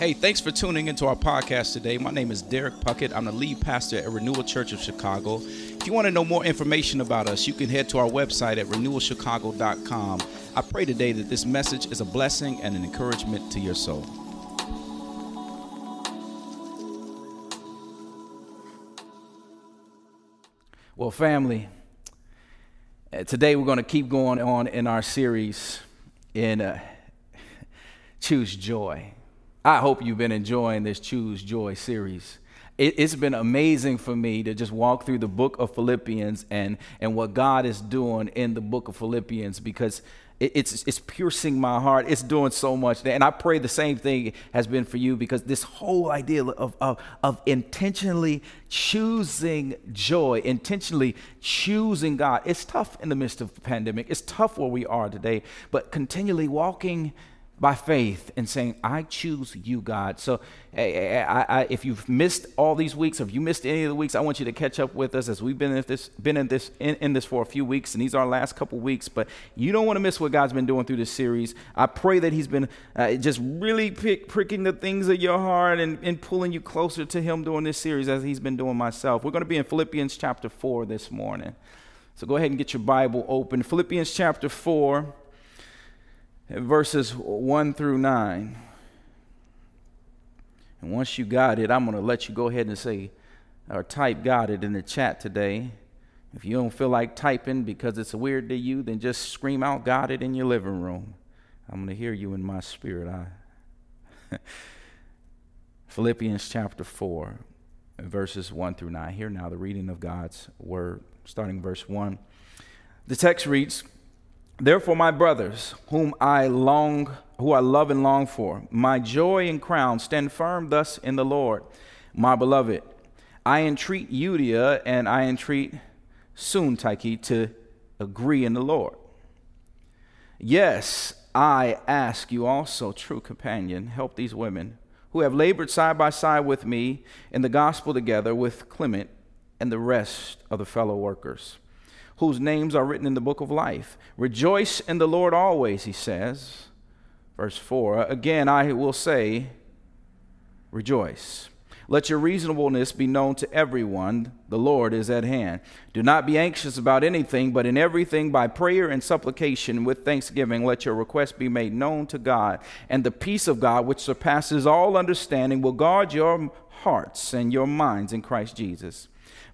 Hey, thanks for tuning into our podcast today. My name is Derek Puckett. I'm the lead pastor at Renewal Church of Chicago. If you want to know more information about us, you can head to our website at renewalchicago.com. I pray today that this message is a blessing and an encouragement to your soul. Well, family, uh, today we're going to keep going on in our series in uh, Choose Joy. I hope you've been enjoying this Choose Joy series. It, has been amazing for me to just walk through the book of Philippians and, and what God is doing in the book of Philippians because it, it's, it's piercing my heart. It's doing so much. And I pray the same thing has been for you because this whole idea of, of, of intentionally choosing joy, intentionally choosing God, it's tough in the midst of the pandemic. It's tough where we are today, but continually walking by faith and saying, I choose you, God. So eh, eh, eh, I, I, if you've missed all these weeks, or if you missed any of the weeks, I want you to catch up with us as we've been in this, been in this, in, in this for a few weeks, and these are our last couple weeks. But you don't want to miss what God's been doing through this series. I pray that He's been uh, just really pick, pricking the things of your heart and, and pulling you closer to Him during this series as He's been doing myself. We're going to be in Philippians chapter 4 this morning. So go ahead and get your Bible open. Philippians chapter 4 verses 1 through 9. And once you got it, I'm going to let you go ahead and say, or type got it in the chat today. If you don't feel like typing because it's weird to you, then just scream out got it in your living room. I'm going to hear you in my spirit. I Philippians chapter 4, verses 1 through 9. Hear now the reading of God's word, starting verse 1. The text reads, Therefore, my brothers, whom I long, who I love and long for, my joy and crown, stand firm thus in the Lord, my beloved. I entreat Euodia and I entreat Syntyche to agree in the Lord. Yes, I ask you also, true companion, help these women who have labored side by side with me in the gospel together with Clement and the rest of the fellow workers whose names are written in the book of life. Rejoice in the Lord always, he says. Verse 4 Again, I will say, rejoice. Let your reasonableness be known to everyone. The Lord is at hand. Do not be anxious about anything, but in everything by prayer and supplication with thanksgiving, let your requests be made known to God. And the peace of God, which surpasses all understanding, will guard your hearts and your minds in Christ Jesus.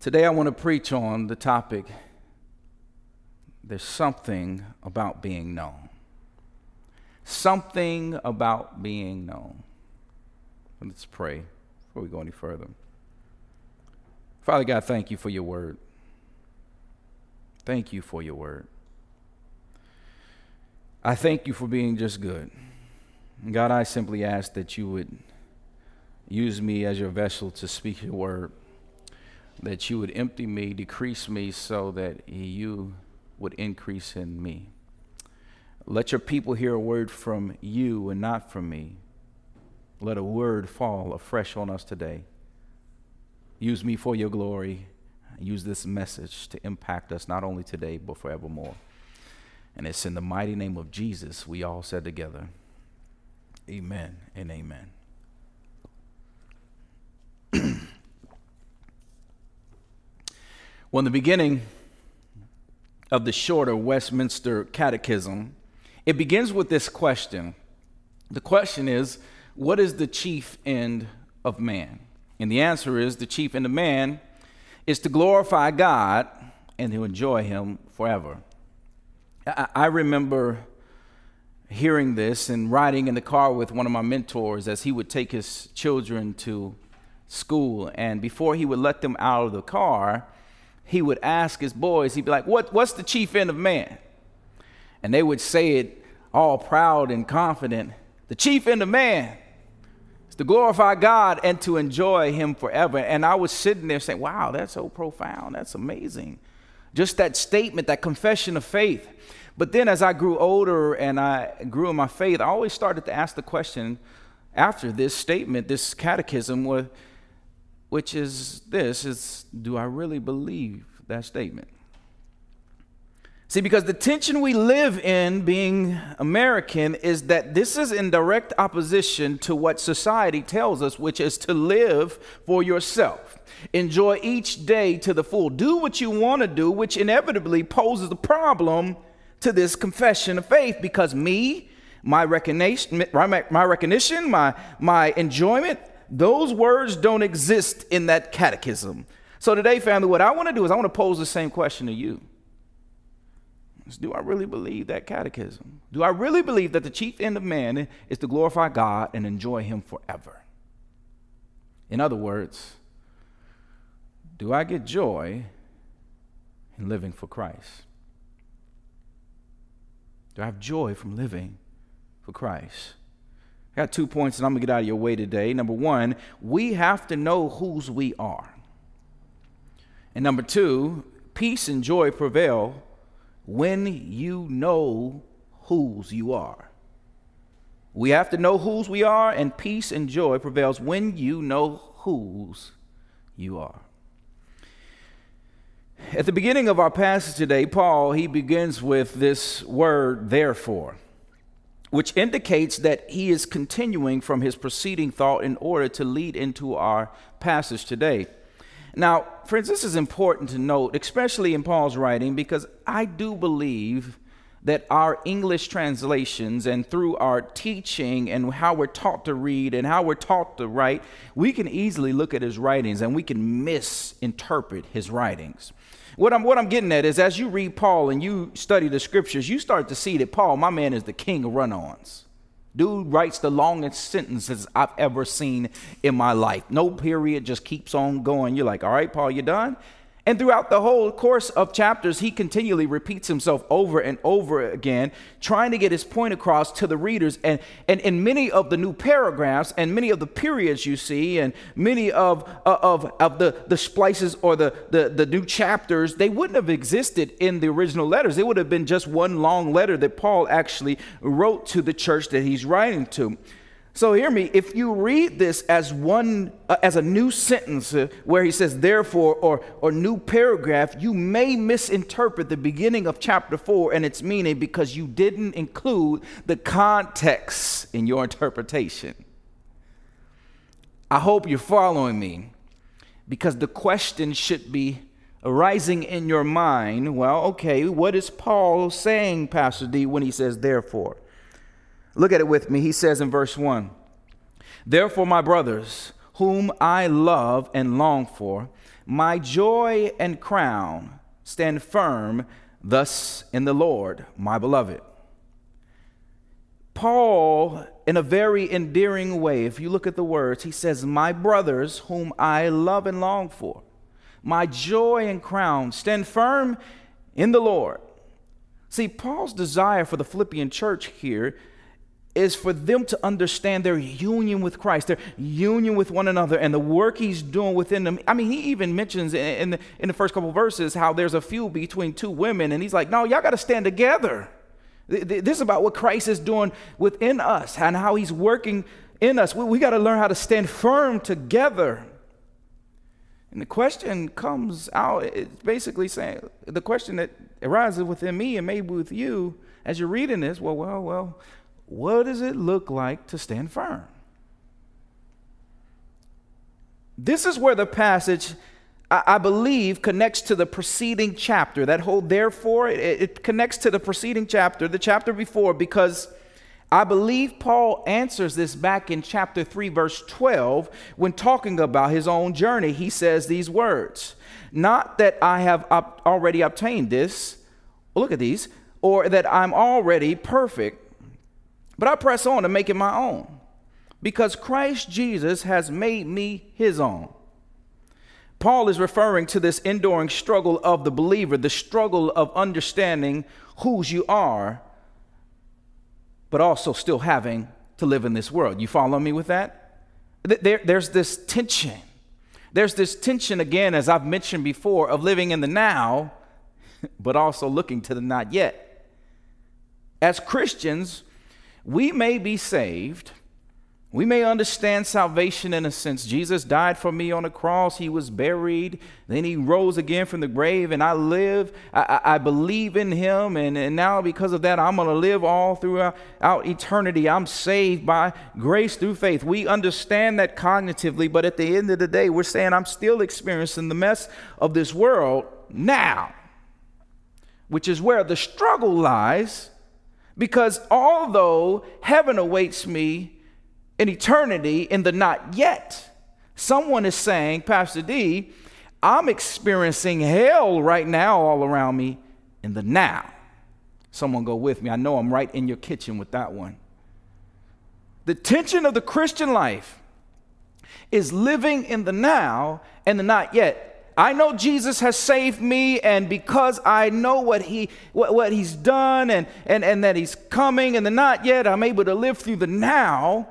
Today I want to preach on the topic there's something about being known. Something about being known. Let's pray before we go any further. Father God, thank you for your word. Thank you for your word. I thank you for being just good. God, I simply ask that you would use me as your vessel to speak your word that you would empty me, decrease me, so that you would increase in me. Let your people hear a word from you and not from me. Let a word fall afresh on us today. Use me for your glory. Use this message to impact us not only today, but forevermore. And it's in the mighty name of Jesus we all said together, Amen and amen. Well, in the beginning of the shorter Westminster Catechism, it begins with this question. The question is, what is the chief end of man? And the answer is the chief end of man is to glorify God and to enjoy Him forever. I, I remember hearing this and riding in the car with one of my mentors as he would take his children to school. And before he would let them out of the car, he would ask his boys, he'd be like, what, What's the chief end of man? And they would say it all proud and confident The chief end of man is to glorify God and to enjoy Him forever. And I was sitting there saying, wow, that's so profound. That's amazing. Just that statement, that confession of faith. But then as I grew older and I grew in my faith, I always started to ask the question after this statement, this catechism, which is this is do I really believe that statement? See, because the tension we live in being American is that this is in direct opposition to what society tells us, which is to live for yourself. Enjoy each day to the full. Do what you want to do, which inevitably poses a problem to this confession of faith because me, my recognition, my recognition, my, my enjoyment, those words don't exist in that catechism. So today, family, what I want to do is I want to pose the same question to you. Do I really believe that catechism? Do I really believe that the chief end of man is to glorify God and enjoy Him forever? In other words, do I get joy in living for Christ? Do I have joy from living for Christ? I got two points, and I'm going to get out of your way today. Number one, we have to know whose we are. And number two, peace and joy prevail when you know whose you are. We have to know whose we are, and peace and joy prevails when you know whose you are. At the beginning of our passage today, Paul, he begins with this word, therefore, which indicates that he is continuing from his preceding thought in order to lead into our passage today. Now, friends, this is important to note, especially in Paul's writing, because I do believe that our English translations and through our teaching and how we're taught to read and how we're taught to write, we can easily look at his writings and we can misinterpret his writings. What I'm, what I'm getting at is as you read Paul and you study the scriptures, you start to see that Paul, my man, is the king of run ons. Dude writes the longest sentences I've ever seen in my life. No period, just keeps on going. You're like, all right, Paul, you're done? And throughout the whole course of chapters, he continually repeats himself over and over again, trying to get his point across to the readers. And, and in many of the new paragraphs and many of the periods you see, and many of, uh, of, of the, the splices or the, the, the new chapters, they wouldn't have existed in the original letters. It would have been just one long letter that Paul actually wrote to the church that he's writing to. So hear me, if you read this as one uh, as a new sentence uh, where he says therefore or or new paragraph, you may misinterpret the beginning of chapter 4 and its meaning because you didn't include the context in your interpretation. I hope you're following me because the question should be arising in your mind, well, okay, what is Paul saying, Pastor D, when he says therefore? Look at it with me. He says in verse 1 Therefore, my brothers, whom I love and long for, my joy and crown, stand firm thus in the Lord, my beloved. Paul, in a very endearing way, if you look at the words, he says, My brothers, whom I love and long for, my joy and crown, stand firm in the Lord. See, Paul's desire for the Philippian church here is for them to understand their union with Christ, their union with one another, and the work He's doing within them. I mean, He even mentions in the, in the first couple verses how there's a feud between two women, and He's like, no, y'all got to stand together. This is about what Christ is doing within us and how He's working in us. We, we got to learn how to stand firm together. And the question comes out, it's basically saying, the question that arises within me and maybe with you as you're reading this, well, well, well, what does it look like to stand firm? This is where the passage, I, believe, connects to the preceding chapter. That whole therefore, it, connects to the preceding chapter, the chapter before, because I believe Paul answers this back in chapter 3, verse 12, when talking about his own journey. He says these words Not that I have already obtained this, look at these, or that I'm already perfect but I press on to make it my own because Christ Jesus has made me his own. Paul is referring to this enduring struggle of the believer, the struggle of understanding whose you are, but also still having to live in this world. You follow me with that? There, there's this tension. There's this tension, again, as I've mentioned before, of living in the now, but also looking to the not yet. As Christians, we may be saved we may understand salvation in a sense. Jesus died for me on the cross. He was buried. Then he rose again from the grave, and I live. I, I, I believe in him. And, and now, because of that, I'm going to live all throughout eternity. I'm saved by grace through faith. We understand that cognitively, but at the end of the day, we're saying I'm still experiencing the mess of this world now, which is where the struggle lies. Because although heaven awaits me, in eternity in the not yet. Someone is saying, Pastor D, I'm experiencing hell right now all around me in the now. Someone go with me. I know I'm right in your kitchen with that one. The tension of the Christian life is living in the now and the not yet. I know Jesus has saved me, and because I know what, he, what, what he's done and, and, and that he's coming and the not yet, I'm able to live through the now.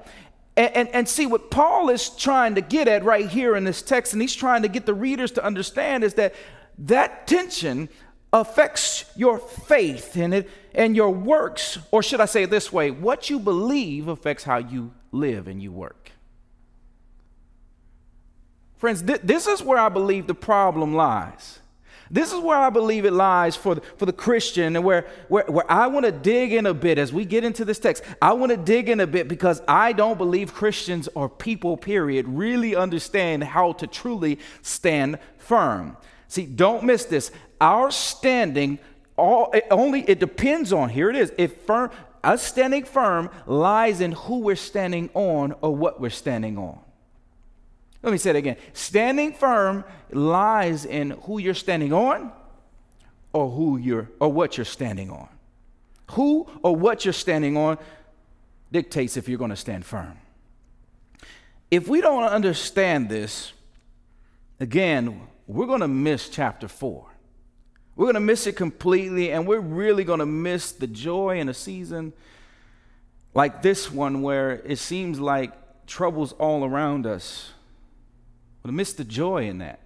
And, and, and, see what Paul is trying to get at right here in this text, and he's trying to get the readers to understand is that that tension affects your faith and, it, and your works, or should I say it this way what you believe affects how you live and you work. Friends, th- this is where I believe the problem lies. This is where I believe it lies for the, for the Christian, and where, where, where I want to dig in a bit as we get into this text. I want to dig in a bit because I don't believe Christians or people, period, really understand how to truly stand firm. See, don't miss this. Our standing, all, it only it depends on, here it is, if firm, us standing firm lies in who we're standing on or what we're standing on. Let me say it again. Standing firm lies in who you're standing on or who you're or what you're standing on. Who or what you're standing on dictates if you're going to stand firm. If we don't understand this, again, we're going to miss chapter 4. We're going to miss it completely, and we're really going to miss the joy in a season like this one where it seems like trouble's all around us but miss the joy in that.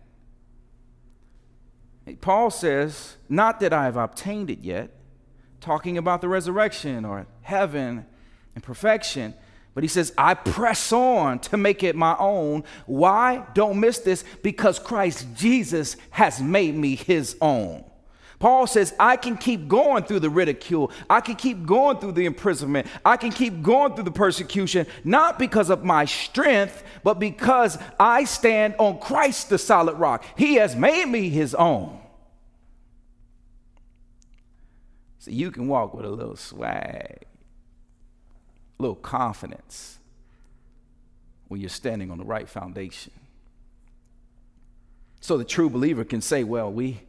Paul says, Not that I have obtained it yet, talking about the resurrection or heaven and perfection. But he says, I press on to make it my own. Why? Don't miss this because Christ Jesus has made me his own. Paul says, I can keep going through the ridicule. I can keep going through the imprisonment. I can keep going through the persecution, not because of my strength, but because I stand on Christ, the solid rock. He has made me his own. So you can walk with a little swag, a little confidence when you're standing on the right foundation. So the true believer can say, Well, we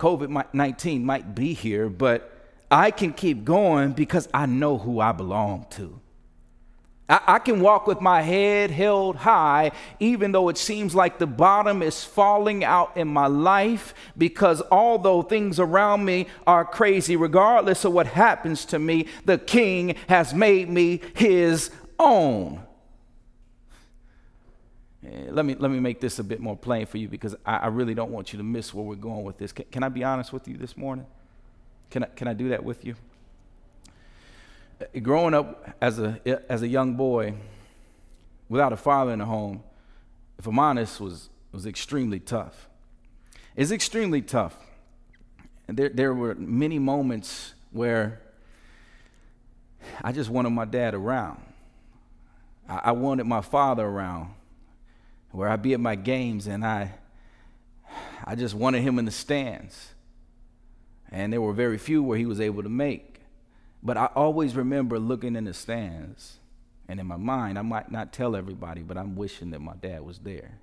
COVID 19 might be here, but I can keep going because I know who I belong to. I, I, can walk with my head held high, even though it seems like the bottom is falling out in my life, because although things around me are crazy, regardless of what happens to me, the King has made me his own. Eh, let me, let me make this a bit more plain for you because I, I really don't want you to miss where we're going with this. Can, can, I be honest with you this morning? Can I, can I do that with you? Eh, growing up as a, as a young boy without a father in the home, if I'm honest, was, was extremely tough. It's extremely tough. And there, there were many moments where I just wanted my dad around. I, I wanted my father around where I'd be at my games and I, I just wanted him in the stands. And there were very few where he was able to make. But I always remember looking in the stands, and in my mind, I might not tell everybody, but I'm wishing that my dad was there.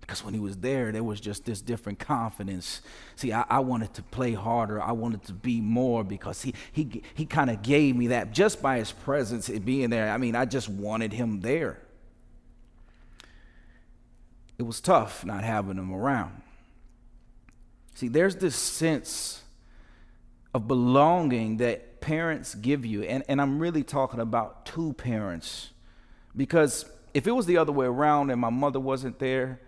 Because when he was there, there was just this different confidence. See, I, I wanted to play harder. I wanted to be more because he, he, he kind of gave me that just by his presence, and being there. I mean, I just wanted him there it was tough not having them around. See, there's this sense of belonging that parents give you, and, and I'm really talking about two parents because if it was the other way around and my mother wasn't there,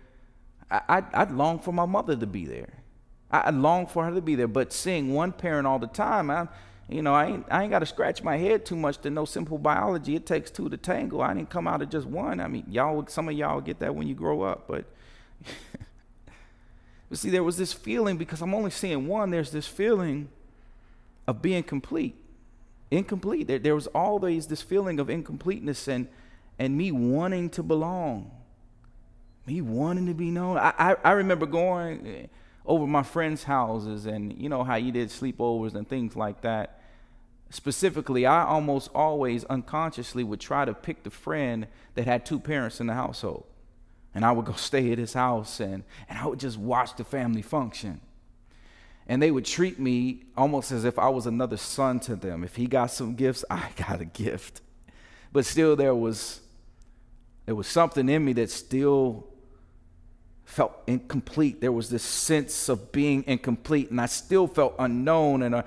I, would I'd long for my mother to be there. I, would long for her to be there. But seeing one parent all the time, I'm, you know, I ain't, I ain't got to scratch my head too much to know simple biology. It takes two to tangle. I didn't come out of just one. I mean, y'all, some of y'all get that when you grow up, but. but see, there was this feeling because I'm only seeing one. There's this feeling of being complete, incomplete. There, there was always this feeling of incompleteness and and me wanting to belong, me wanting to be known. I, I, I remember going over my friends' houses and you know how you did sleepovers and things like that. Specifically, I almost always unconsciously would try to pick the friend that had two parents in the household. And I would go stay at his house and, and I would just watch the family function. And they would treat me almost as if I was another son to them. If he got some gifts, I got a gift. But still, there was there was something in me that still felt incomplete. There was this sense of being incomplete, and I still felt unknown, and, uh,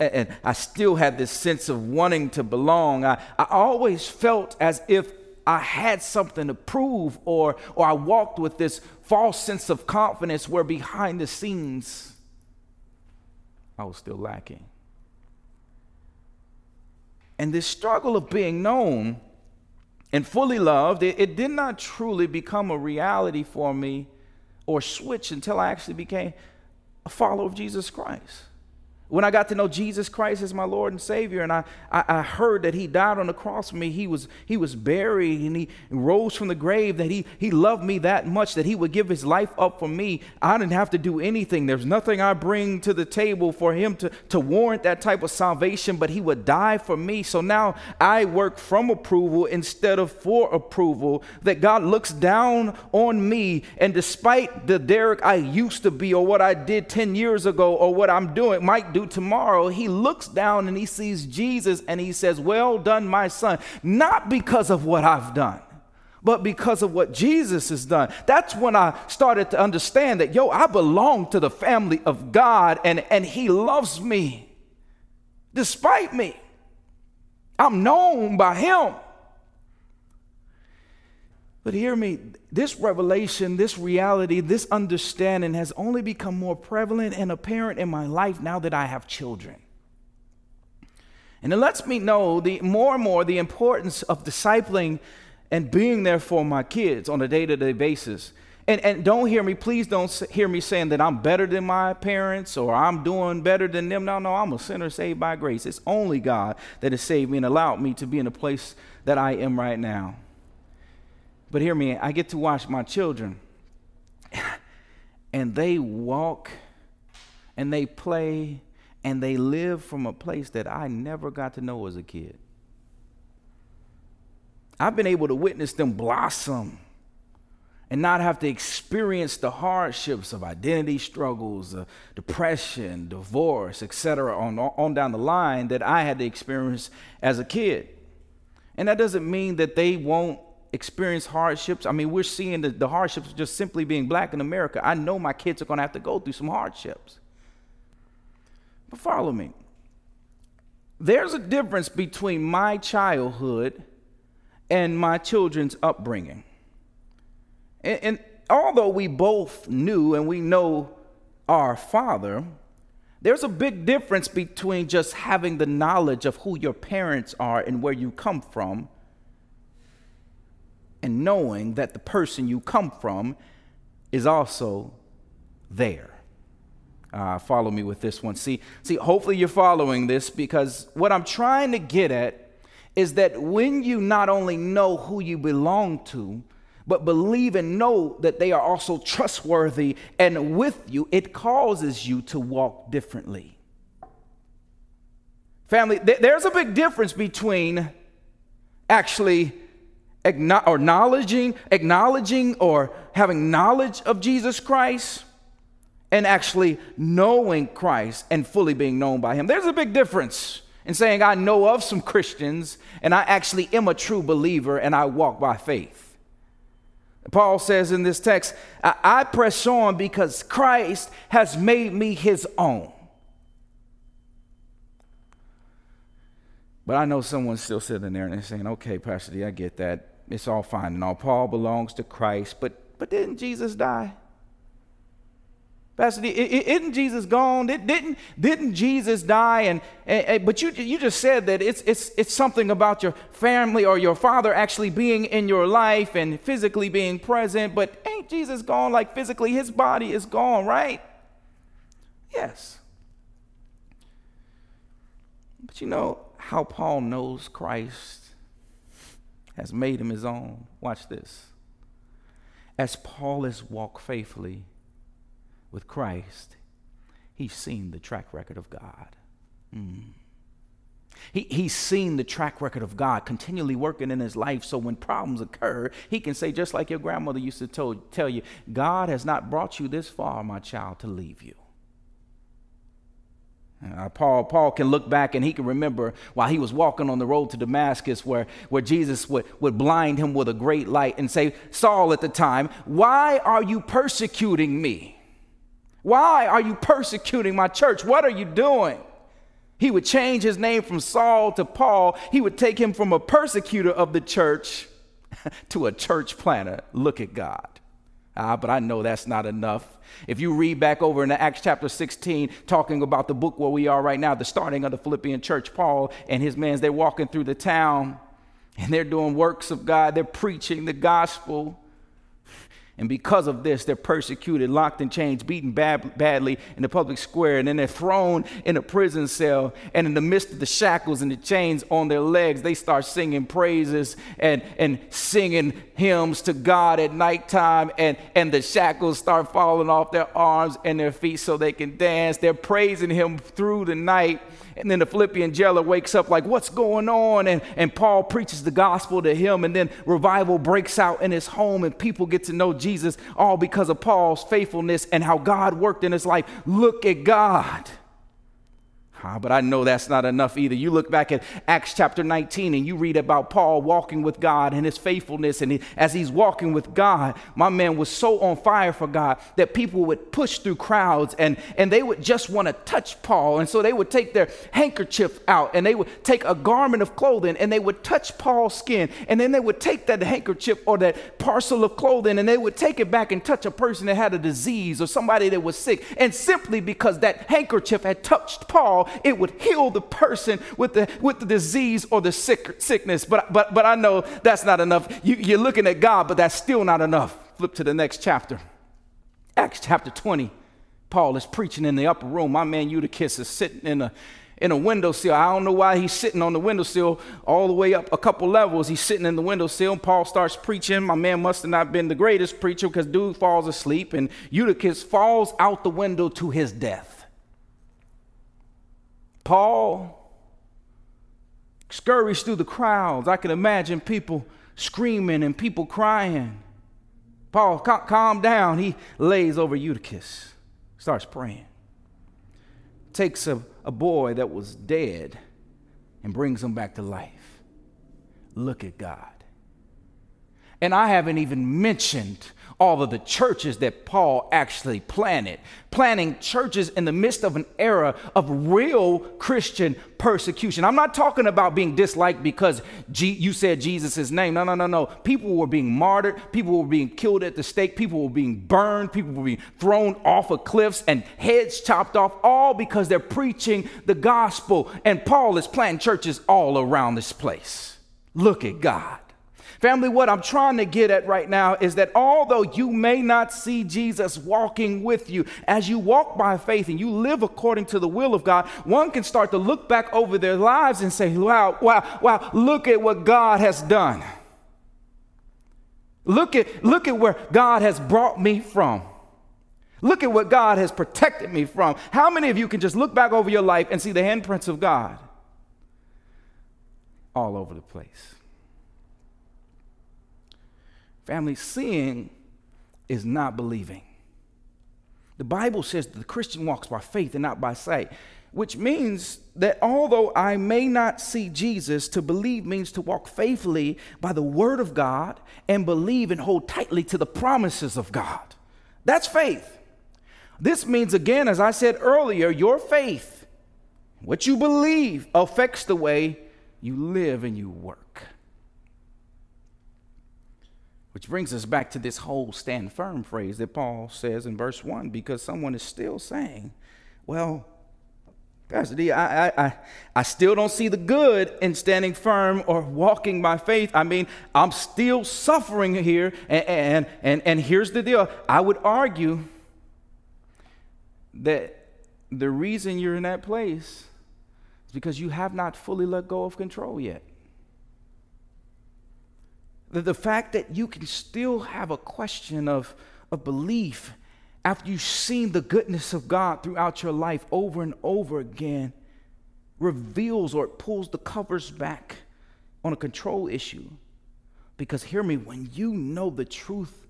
and I still had this sense of wanting to belong. I, I always felt as if I had something to prove, or, or I walked with this false sense of confidence where behind the scenes I was still lacking. And this struggle of being known and fully loved, it, it, did not truly become a reality for me or switch until I actually became a follower of Jesus Christ when I got to know Jesus Christ as my Lord and Savior, and I, I, I, heard that He died on the cross for me, He was, he was buried and He rose from the grave, that he, he loved me that much that He would give His life up for me. I didn't have to do anything. There's nothing I bring to the table for Him to, to warrant that type of salvation, but He would die for me. So now I work from approval instead of for approval, that God looks down on me, and despite the Derek I used to be, or what I did 10 years ago, or what I'm doing, might do tomorrow, he looks down and he sees Jesus and he says, Well done, my son. Not because of what I've done, but because of what Jesus has done. That's when I started to understand that, yo, I belong to the family of God and, and he loves me despite me. I'm known by him. But hear me, this revelation, this reality, this understanding has only become more prevalent and apparent in my life now that I have children. And it lets me know the more and more the importance of discipling and being there for my kids on a day-to-day basis. And, and don't hear me, please don't hear me saying that I'm better than my parents or I'm doing better than them. No, no, I'm a sinner saved by grace. It's only God that has saved me and allowed me to be in the place that I am right now. But hear me, I get to watch my children, and they walk and they play and they live from a place that I never got to know as a kid. I've been able to witness them blossom and not have to experience the hardships of identity struggles, uh, depression, divorce, etc. On, on down the line that I had to experience as a kid. And that doesn't mean that they won't experience hardships. I mean, we're seeing the, the hardships just simply being black in America. I know my kids are going to have to go through some hardships. But follow me. There's a difference between my childhood and my children's upbringing. And, and although we both knew and we know our father, there's a big difference between just having the knowledge of who your parents are and where you come from and knowing that the person you come from is also there. Uh, follow me with this one. See, see, hopefully you're following this because what I'm trying to get at is that when you not only know who you belong to, but believe and know that they are also trustworthy and with you, it causes you to walk differently. Family, th- there's a big difference between actually acknowledging, acknowledging or having knowledge of Jesus Christ and actually knowing Christ and fully being known by Him. There's a big difference in saying, I know of some Christians and I actually am a true believer and I walk by faith. Paul says in this text, I, I press on because Christ has made me His own. But I know someone's still sitting there and they're saying, okay, Pastor D, I get that. It's all fine and all. Paul belongs to Christ, but, but didn't Jesus die? Pastor D, isn't Jesus gone? Didn't, didn't Jesus die? And, and, but you, you just said that it's, it's, it's something about your family or your father actually being in your life and physically being present. But ain't Jesus gone? Like physically, his body is gone, right? Yes. But you know how Paul knows Christ has made him his own? Watch this. As Paul has walked faithfully with Christ, he's seen the track record of God. Mm. He, he's seen the track record of God continually working in his life. So when problems occur, he can say, just like your grandmother used to told, tell you, God has not brought you this far, my child, to leave you. Uh, Paul, Paul can look back and he can remember while he was walking on the road to Damascus where, where Jesus would, would blind him with a great light and say, Saul at the time, why are you persecuting me? Why are you persecuting my church? What are you doing? He would change his name from Saul to Paul. He would take him from a persecutor of the church to a church planter. Look at God. Ah, but I know that's not enough. If you read back over in Acts chapter 16, talking about the book where we are right now, the starting of the Philippian church, Paul and his men, they're walking through the town and they're doing works of God. They're preaching the gospel. And because of this, they're persecuted, locked in chains, beaten bad, badly in the public square, and then they're thrown in a prison cell. And in the midst of the shackles and the chains on their legs, they start singing praises and, and singing hymns to God at nighttime. And, and the shackles start falling off their arms and their feet so they can dance. They're praising Him through the night. And then the Philippian jailer wakes up like, what's going on? And, and Paul preaches the gospel to him. And then revival breaks out in his home and people get to know Jesus all because of Paul's faithfulness and how God worked in his life. Look at God. But I know that's not enough either. You look back at Acts chapter 19 and you read about Paul walking with God and his faithfulness. And he, as he's walking with God, my man was so on fire for God that people would push through crowds and, and they would just want to touch Paul. And so they would take their handkerchief out and they would take a garment of clothing and they would touch Paul's skin. And then they would take that handkerchief or that parcel of clothing and they would take it back and touch a person that had a disease or somebody that was sick. And simply because that handkerchief had touched Paul, it would heal the person with the, with the disease or the sick, sickness. But, but, but I know that's not enough. You, you're looking at God, but that's still not enough. Flip to the next chapter. Acts chapter 20. Paul is preaching in the upper room. My man Eutychus is sitting in a, in a windowsill. I don't know why he's sitting on the windowsill all the way up a couple levels. He's sitting in the windowsill. Paul starts preaching. My man must have not been the greatest preacher because dude falls asleep and Eutychus falls out the window to his death. Paul scurries through the crowds. I can imagine people screaming and people crying. Paul, cal- calm down. He lays over Eutychus, starts praying. Takes a, a boy that was dead and brings him back to life. Look at God. And I haven't even mentioned all of the churches that Paul actually planted, planting churches in the midst of an era of real Christian persecution. I'm not talking about being disliked because G- you said Jesus' name. No, no, no, no. People were being martyred, people were being killed at the stake, people were being burned, people were being thrown off of cliffs and heads chopped off, all because they're preaching the gospel. And Paul is planting churches all around this place. Look at God. Family, what I'm trying to get at right now is that although you may not see Jesus walking with you, as you walk by faith and you live according to the will of God, one can start to look back over their lives and say, wow, wow, wow, look at what God has done. Look at, look at where God has brought me from. Look at what God has protected me from. How many of you can just look back over your life and see the handprints of God all over the place? Family, seeing is not believing. The Bible says that the Christian walks by faith and not by sight, which means that although I may not see Jesus, to believe means to walk faithfully by the Word of God and believe and hold tightly to the promises of God. That's faith. This means, again, as I said earlier, your faith, what you believe, affects the way you live and you work. Which brings us back to this whole stand firm phrase that Paul says in verse 1 because someone is still saying, well, Pastor D, I, I, I, still don't see the good in standing firm or walking by faith. I mean, I'm still suffering here. And, and, and, and here's the deal I would argue that the reason you're in that place is because you have not fully let go of control yet. The, the fact that you can still have a question of, of belief after you've seen the goodness of God throughout your life over and over again, reveals or it pulls the covers back on a control issue. Because hear me, when you know the truth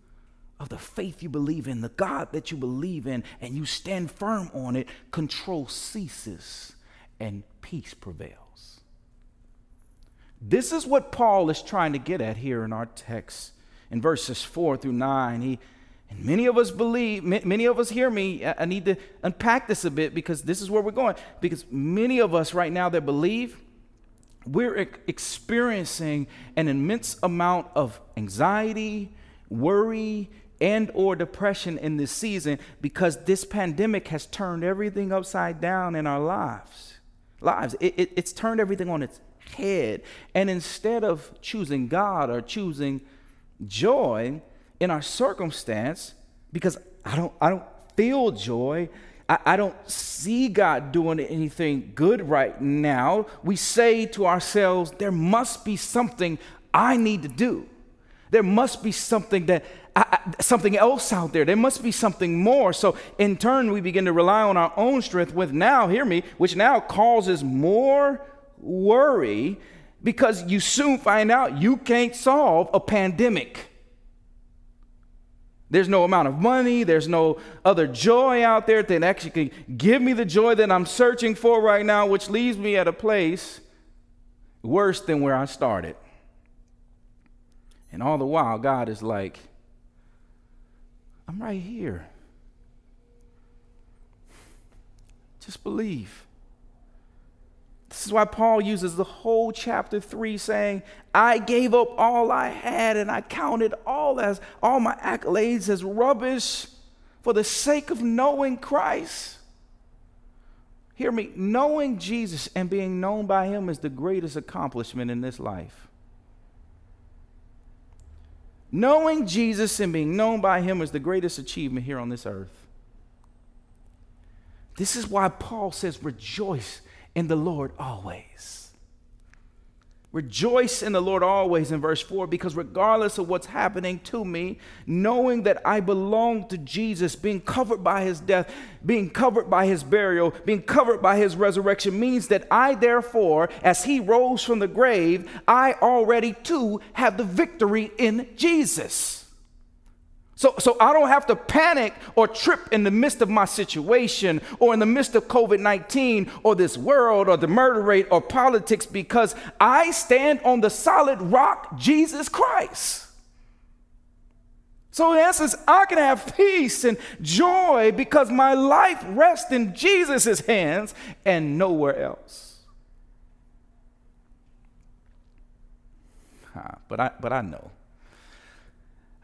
of the faith you believe in, the God that you believe in, and you stand firm on it, control ceases and peace prevails. This is what Paul is trying to get at here in our text. In verses 4 through 9, he and many of us believe, many of us hear me. I need to unpack this a bit because this is where we're going. Because many of us right now that believe, we're experiencing an immense amount of anxiety, worry, and or depression in this season because this pandemic has turned everything upside down in our lives. Lives. It, it, it's turned everything on its head. And instead of choosing God or choosing joy, in our circumstance because I don't, I don't feel joy. I, I don't see God doing anything good right now. We say to ourselves, there must be something I need to do. There must be something that I, something else out there. There must be something more. So in turn, we begin to rely on our own strength, with now, hear me, which now causes more worry because you soon find out you can't solve a pandemic. There's no amount of money, there's no other joy out there that actually can give me the joy that I'm searching for right now, which leaves me at a place worse than where I started. And all the while, God is like, I'm right here. Just believe. This is why Paul uses the whole chapter 3 saying, I gave up all I had and I counted all as all my accolades as rubbish for the sake of knowing Christ. Hear me, knowing Jesus and being known by him is the greatest accomplishment in this life. Knowing Jesus and being known by him is the greatest achievement here on this earth. This is why Paul says, rejoice in the Lord always. Rejoice in the Lord always in verse 4 because regardless of what's happening to me, knowing that I belong to Jesus, being covered by his death, being covered by his burial, being covered by his resurrection means that I therefore, as he rose from the grave, I already too have the victory in Jesus. So, so I don't have to panic or trip in the midst of my situation or in the midst of COVID 19 or this world or the murder rate or politics because I stand on the solid rock, Jesus Christ. So, in essence, I can have peace and joy because my life rests in Jesus' hands and nowhere else. But I, but I know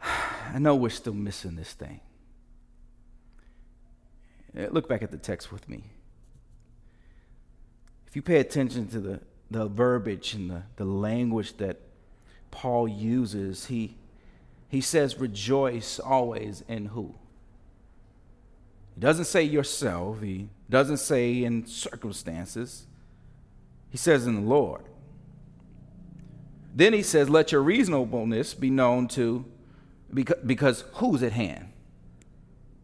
I know we're still missing this thing. Uh, look back at the text with me. If you pay attention to the, the verbiage and the, the language that Paul uses, he, he says, rejoice always in who? He doesn't say yourself, he doesn't say in circumstances, he says in the Lord. Then he says, let your reasonableness be known to because, because who's at hand?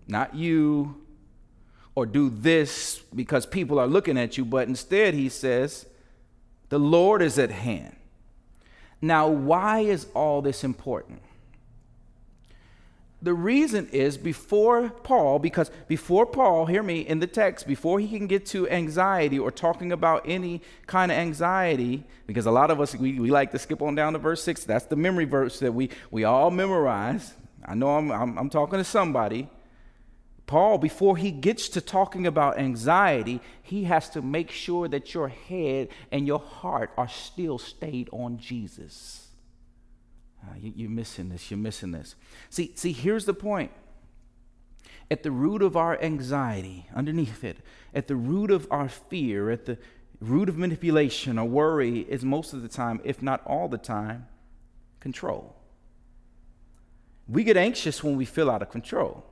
Not you, or do this because people are looking at you, but instead he says, the Lord is at hand. Now, why is all this important? The reason is before Paul, because before Paul, hear me in the text, before he can get to anxiety or talking about any kind of anxiety, because a lot of us, we, we like to skip on down to verse 6. That's the memory verse that we, we all memorize. I know I'm, I'm, I'm talking to somebody. Paul, before he gets to talking about anxiety, he has to make sure that your head and your heart are still stayed on Jesus. Uh, you, you're missing this. You're missing this. See, see, here's the point. At the root of our anxiety, underneath it, at the root of our fear, at the root of manipulation or worry is most of the time, if not all the time, control. We get anxious when we feel out of control.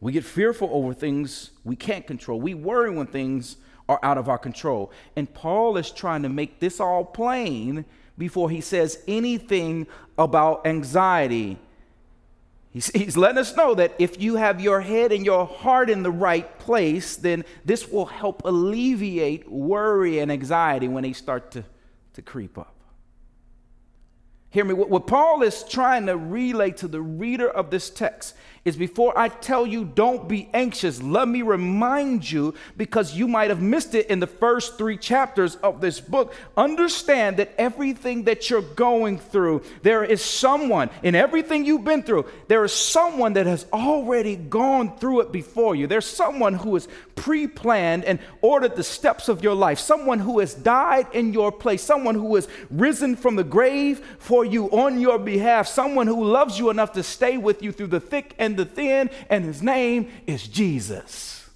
We get fearful over things we can't control. We worry when things are out of our control. And Paul is trying to make this all plain before he says anything about anxiety. He's, he's, letting us know that if you have your head and your heart in the right place, then this will help alleviate worry and anxiety when they start to, to creep up. Hear me, what, what Paul is trying to relay to the reader of this text is before I tell you don't be anxious, let me remind you because you might have missed it in the first three chapters of this book. Understand that everything that you're going through, there is someone in everything you've been through, there is someone that has already gone through it before you. There's someone who has pre planned and ordered the steps of your life, someone who has died in your place, someone who has risen from the grave for you on your behalf, someone who loves you enough to stay with you through the thick and the thin, and his name is Jesus.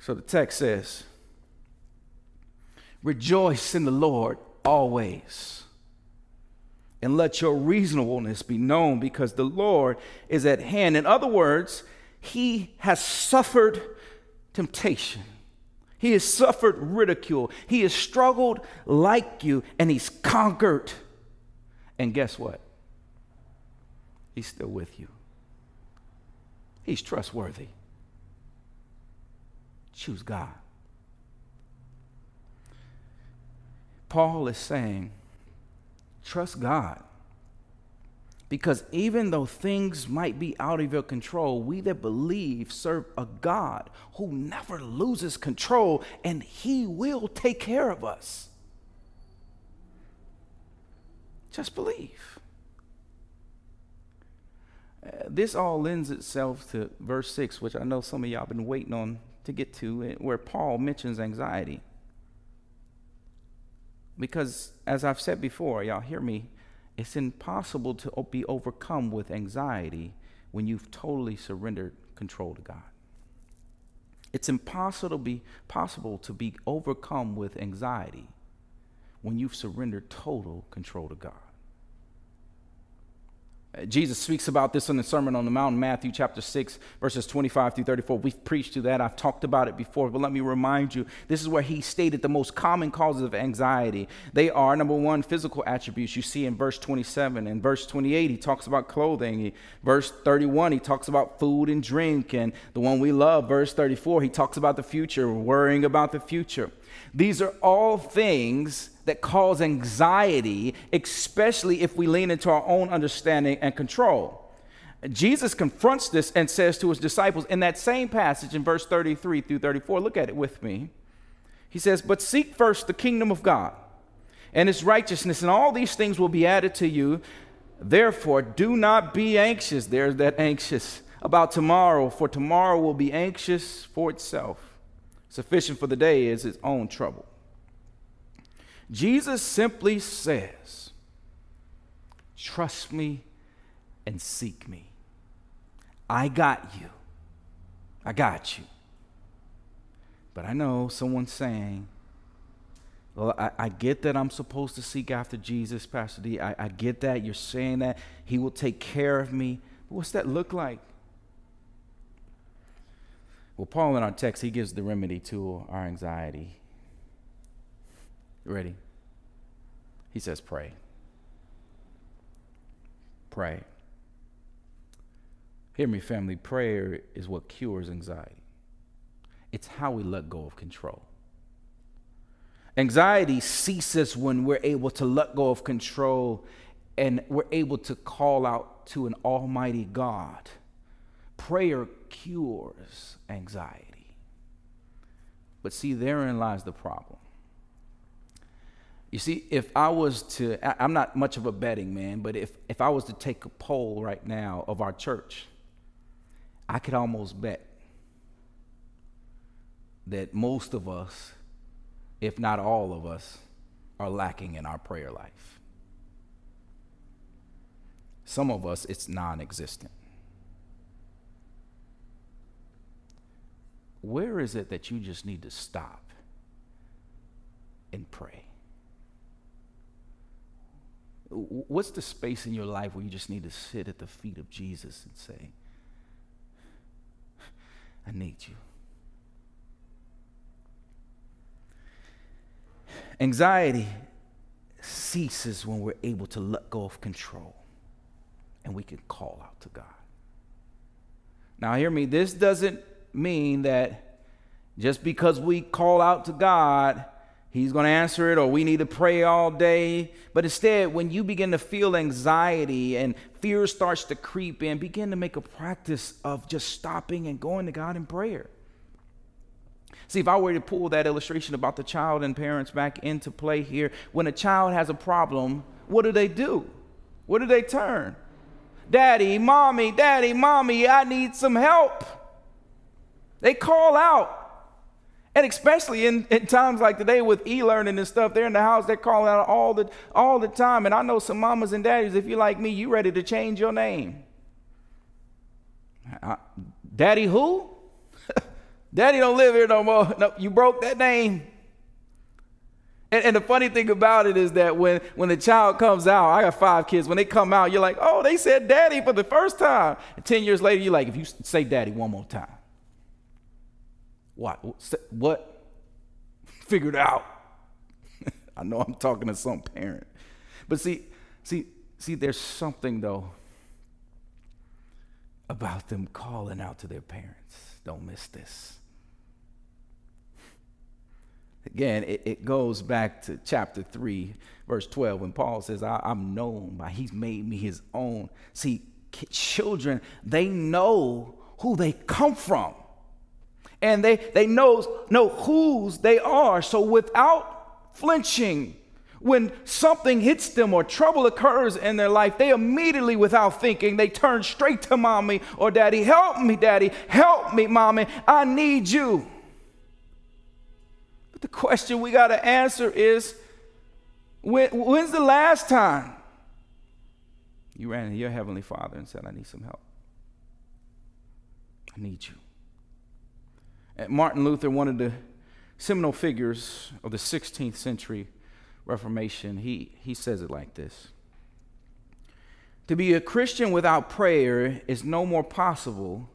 So the text says, Rejoice in the Lord always, and let your reasonableness be known because the Lord is at hand. In other words, he has suffered temptation. He has suffered ridicule. He has struggled like you, and he's conquered. And guess what? He's still with you. He's trustworthy. Choose God. Paul is saying, trust God. Because even though things might be out of your control, we that believe serve a God who never loses control and he will take care of us. Just believe. Uh, this all lends itself to verse 6, which I know some of y'all been waiting on to get to, eh, where Paul mentions anxiety. Because, as I've said before, y'all hear me, it's impossible to be overcome with anxiety when you've totally surrendered control to God. It's impossible to be possible to be overcome with anxiety when you've surrendered total control to God. Uh, Jesus speaks about this in the Sermon on the Mount, Matthew chapter 6, verses 25 through 34. We've preached to that. I've talked about it before, but let me remind you this is where he stated the most common causes of anxiety. They are, number one, physical attributes you see in verse 27. In verse 28, he talks about clothing. verse 31, he talks about food and drink. And the one we love, verse 34, he talks about the future, worrying about the future. These are all things that cause anxiety, especially if we lean into our own understanding and control. Jesus confronts this and says to his disciples in that same passage in verse 33 through 34, look at it with me. He says, But seek first the kingdom of God and his righteousness, and all these things will be added to you. Therefore, do not be anxious. There's that anxious about tomorrow, for tomorrow will be anxious for itself. Sufficient for the day is its own trouble. Jesus simply says, Trust me and seek me. I got you. I got you. But I know someone's saying, well, I, I, get that I'm supposed to seek after Jesus, Pastor D. I, I get that. You're saying that. He will take care of me. But what's that look like? Well, Paul in our text, he gives the remedy to our anxiety. Ready? He says, pray. Pray. Hear me, family. Prayer is what cures anxiety, it's how we let go of control. Anxiety ceases when we're able to let go of control and we're able to call out to an almighty God Prayer cures anxiety. But see, therein lies the problem. You see, if I was to, I'm not much of a betting man, but if, if I was to take a poll right now of our church, I could almost bet that most of us if not all of us, are lacking in our prayer life. Some of us, it's non existent. Where is it that you just need to stop and pray? What's the space in your life where you just need to sit at the feet of Jesus and say, I need you? Anxiety ceases when we're able to let go of control and we can call out to God. Now, hear me, this doesn't mean that just because we call out to God, He's going to answer it, or we need to pray all day. But instead, when you begin to feel anxiety and fear starts to creep in, begin to make a practice of just stopping and going to God in prayer. See, if I were to pull that illustration about the child and parents back into play here, when a child has a problem, what do they do? What do they turn? Daddy, mommy, daddy, mommy, I need some help. They call out. And especially in, in times like today with e-learning and stuff, they're in the house, they're calling out all the all the time. And I know some mamas and daddies, if you're like me, you ready to change your name. I, Daddy who? Daddy don't live here no more. No, you broke that name. And, and, the funny thing about it is that when, when the child comes out, I got five kids, when they come out, you're like, oh, they said daddy for the first time. And 10 years later, you're like, if you say daddy one more time, what? What? Figured out. I know I'm talking to some parent. But see, see, see, there's something though about them calling out to their parents. Don't miss this. Again, it, it goes back to chapter 3, verse 12, when Paul says, I, I'm known by, he's made me his own. See, children, they know who they come from and they, they know, know whose they are. So without flinching, when something hits them or trouble occurs in their life, they immediately, without thinking, they turn straight to mommy or daddy. Help me, daddy. Help me, mommy. I need you. But the question we got to answer is when, when's the last time you ran to your Heavenly Father and said, I need some help? I need you. Martin Luther, one of the seminal figures of the 16th century Reformation, he, he says it like this To be a Christian without prayer is no more possible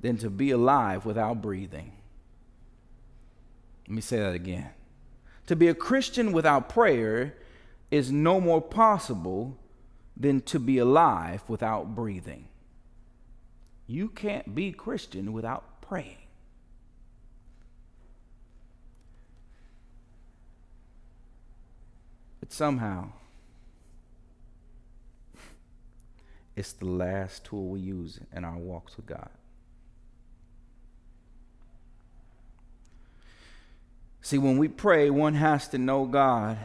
than to be alive without breathing. Let me say that again. To be a Christian without prayer is no more possible than to be alive without breathing. You can't be Christian without praying. But somehow, it's the last tool we use in our walks with God. See, when we pray, one has to know God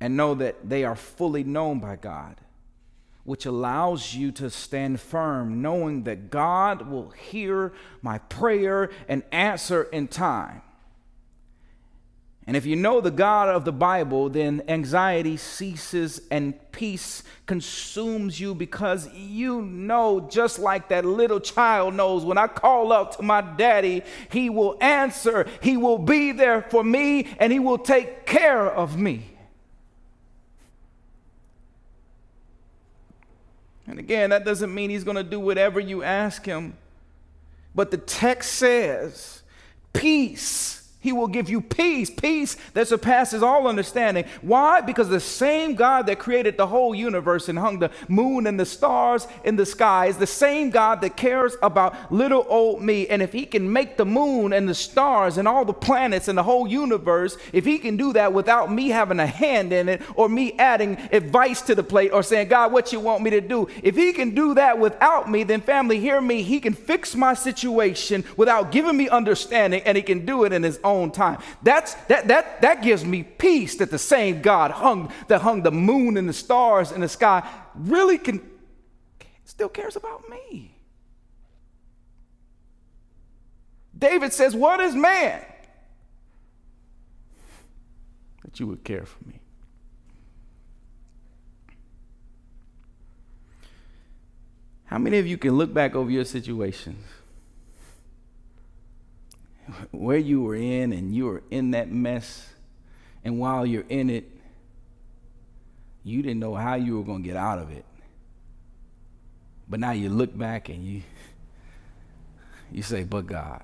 and know that they are fully known by God, which allows you to stand firm, knowing that God will hear my prayer and answer in time. And if you know the God of the Bible, then anxiety ceases and peace consumes you because you know, just like that little child knows, when I call out to my daddy, he will answer, he will be there for me, and he will take care of me. And again, that doesn't mean he's going to do whatever you ask him. But the text says, peace he will give you peace, peace that surpasses all understanding. Why? Because the same God that created the whole universe and hung the moon and the stars in the sky is the same God that cares about little old me. And if He can make the moon and the stars and all the planets and the whole universe, if He can do that without me having a hand in it or me adding advice to the plate or saying, God, what you want me to do, if He can do that without me, then family, hear me, He can fix my situation without giving me understanding and He can do it in His own own time. That's, that, that, that gives me peace that the same God hung, that hung the moon and the stars in the sky really can, still cares about me. David says, What is man? that you would care for me. How many of you can look back over your situations? Where you were in and you were in that mess, and while you're in it, you didn't know how you were going to get out of it. But now you look back and you you say, but God.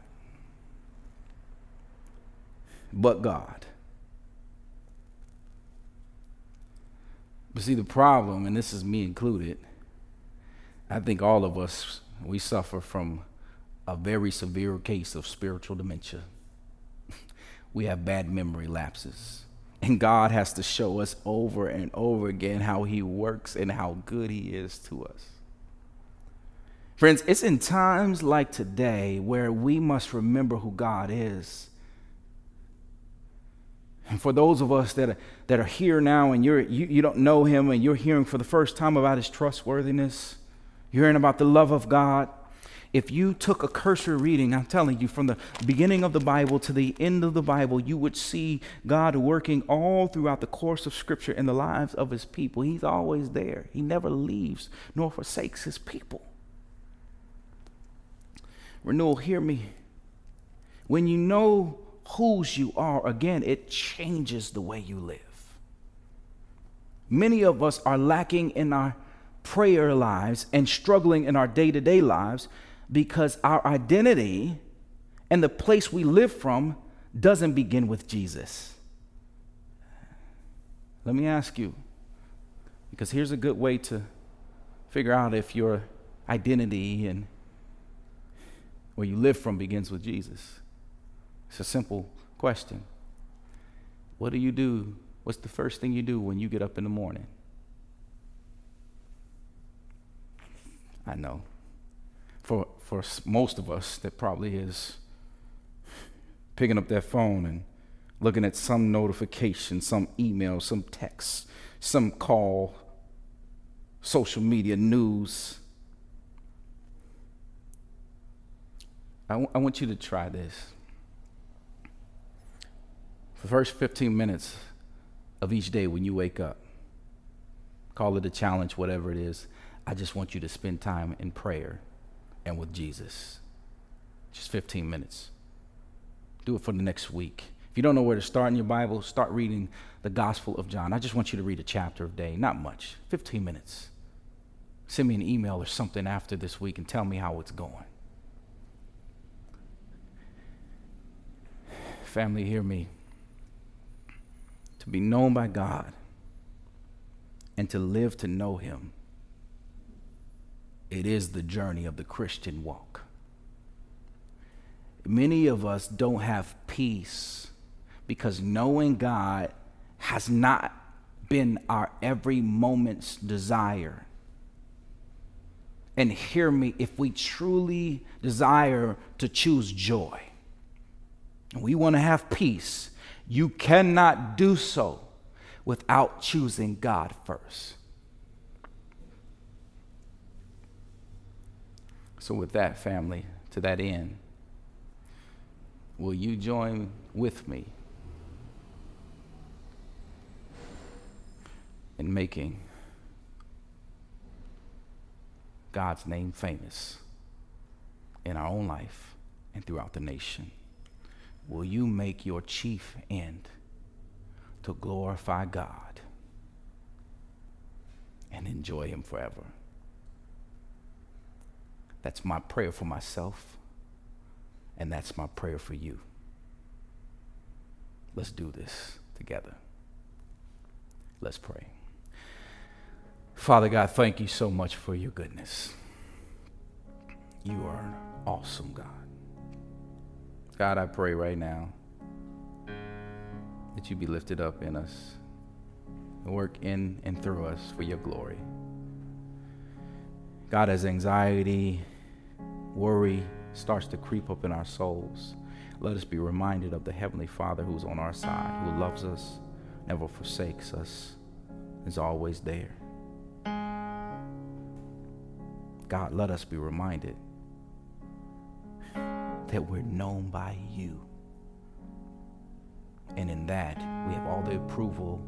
But God. But see, the problem, and this is me included, I think all of us, we suffer from a very severe case of spiritual dementia. we have bad memory lapses. And God has to show us over and over again how He works and how good He is to us. Friends, it's in times like today where we must remember who God is. And for those of us that are, that are here now and you're, you, you don't know Him and you're hearing for the first time about His trustworthiness, you're hearing about the love of God, if you took a cursory reading, I'm telling you, from the beginning of the Bible to the end of the Bible, you would see God working all throughout the course of Scripture in the lives of His people. He's always there, He never leaves nor forsakes His people. Renewal, hear me. When you know whose you are, again, it changes the way you live. Many of us are lacking in our prayer lives and struggling in our day to day lives because our identity and the place we live from doesn't begin with Jesus. Let me ask you, because here's a good way to figure out if your identity and where you live from begins with Jesus. It's a simple question. What do you do? What's the first thing you do when you get up in the morning? I know for, for most of us, that probably is picking up that phone and looking at some notification, some email, some text, some call, social media, news. I, I want you to try this. For the first 15 minutes of each day when you wake up, call it a challenge, whatever it is, I just want you to spend time in prayer and with Jesus. Just 15 minutes. Do it for the next week. If you don't know where to start in your Bible, start reading the Gospel of John. I just want you to read a chapter a day, not much, 15 minutes. Send me an email or something after this week and tell me how it's going. Family, hear me. To be known by God and to live to know Him it is the journey of the Christian walk. Many of us don't have peace because knowing God has not been our every moment's desire. And hear me, if we truly desire to choose joy, we want to have peace, you cannot do so without choosing God first. So, with that, family, to that end, will you join with me in making God's name famous in our own life and throughout the nation? Will you make your chief end to glorify God and enjoy Him forever? That's my prayer for myself, and that's my prayer for you. Let's do this together. Let's pray. Father God, thank you so much for your goodness. You are an awesome God. God, I pray right now that you be lifted up in us and work in and through us for your glory. God, as anxiety worry starts to creep up in our souls, let us be reminded of the Heavenly Father who's on our side, who loves us, never forsakes us, is always there. God, let us be reminded that we're known by you. And in that, we have all the approval,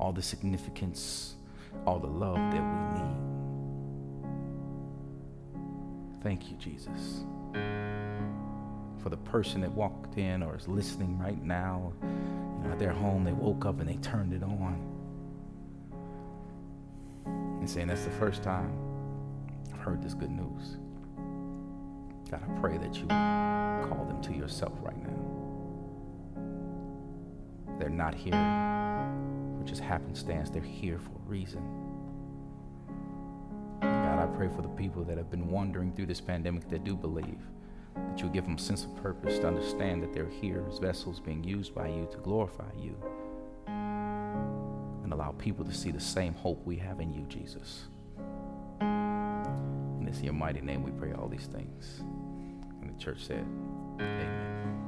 all the significance, all the love that we need. Thank you, Jesus. For the person that walked in or is listening right now, you know, at their home, they woke up and they turned it on. And saying, That's the first time I've heard this good news. God, I pray that you call them to yourself right now. They're not here for just happenstance, they're here for a reason. Pray for the people that have been wandering through this pandemic that do believe, that you give them a sense of purpose to understand that they're here as vessels being used by you to glorify you and allow people to see the same hope we have in you, Jesus. And it's in your mighty name we pray all these things. And the church said, Amen.